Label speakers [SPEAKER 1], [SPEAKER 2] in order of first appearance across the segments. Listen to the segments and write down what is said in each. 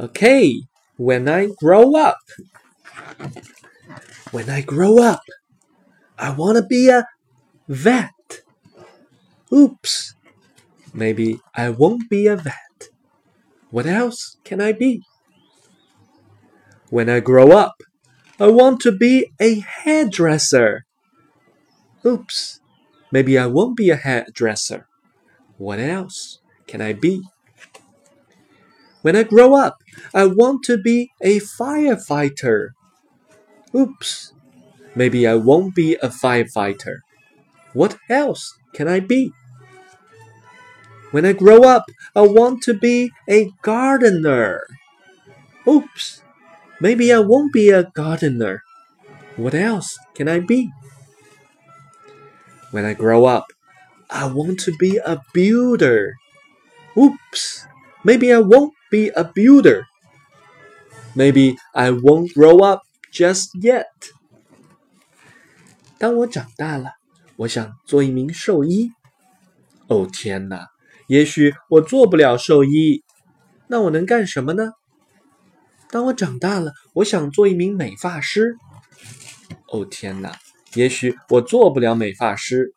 [SPEAKER 1] Okay, when I grow up. When I grow up, I want to be a vet. Oops. Maybe I won't be a vet. What else can I be? When I grow up, I want to be a hairdresser. Oops. Maybe I won't be a hairdresser. What else can I be? When I grow up, I want to be a firefighter. Oops. Maybe I won't be a firefighter. What else can I be? When I grow up, I want to be a gardener. Oops. Maybe I won't be a gardener. What else can I be? When I grow up, I want to be a builder. Oops. Maybe I won't be a builder. Maybe I won't grow up just yet. 当我长大了，我想做一名兽医。哦天哪！也许我做不了兽医，那我能干什么呢？当我长大了，我想做一名美发师。哦天哪！也许我做不了美发师，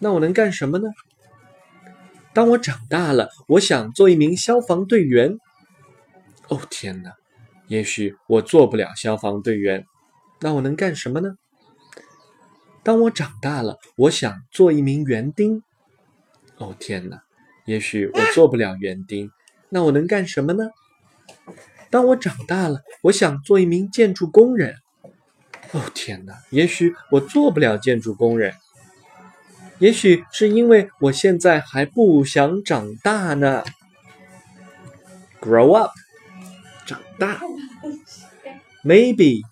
[SPEAKER 1] 那我能干什么呢？当我长大了，我想做一名消防队员。哦天哪！也许我做不了消防队员，那我能干什么呢？当我长大了，我想做一名园丁。哦天哪！也许我做不了园丁，那我能干什么呢？当我长大了，我想做一名建筑工人。哦天哪！也许我做不了建筑工人，也许是因为我现在还不想长大呢。Grow up，长大。Maybe，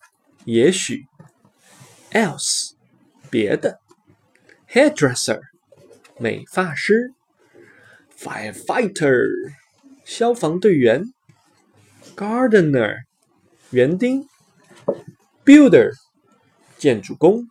[SPEAKER 1] 也许。Else，别的。Hairdresser，美发师。Firefighter，消防队员。Gardener，园丁。Builder，建筑工。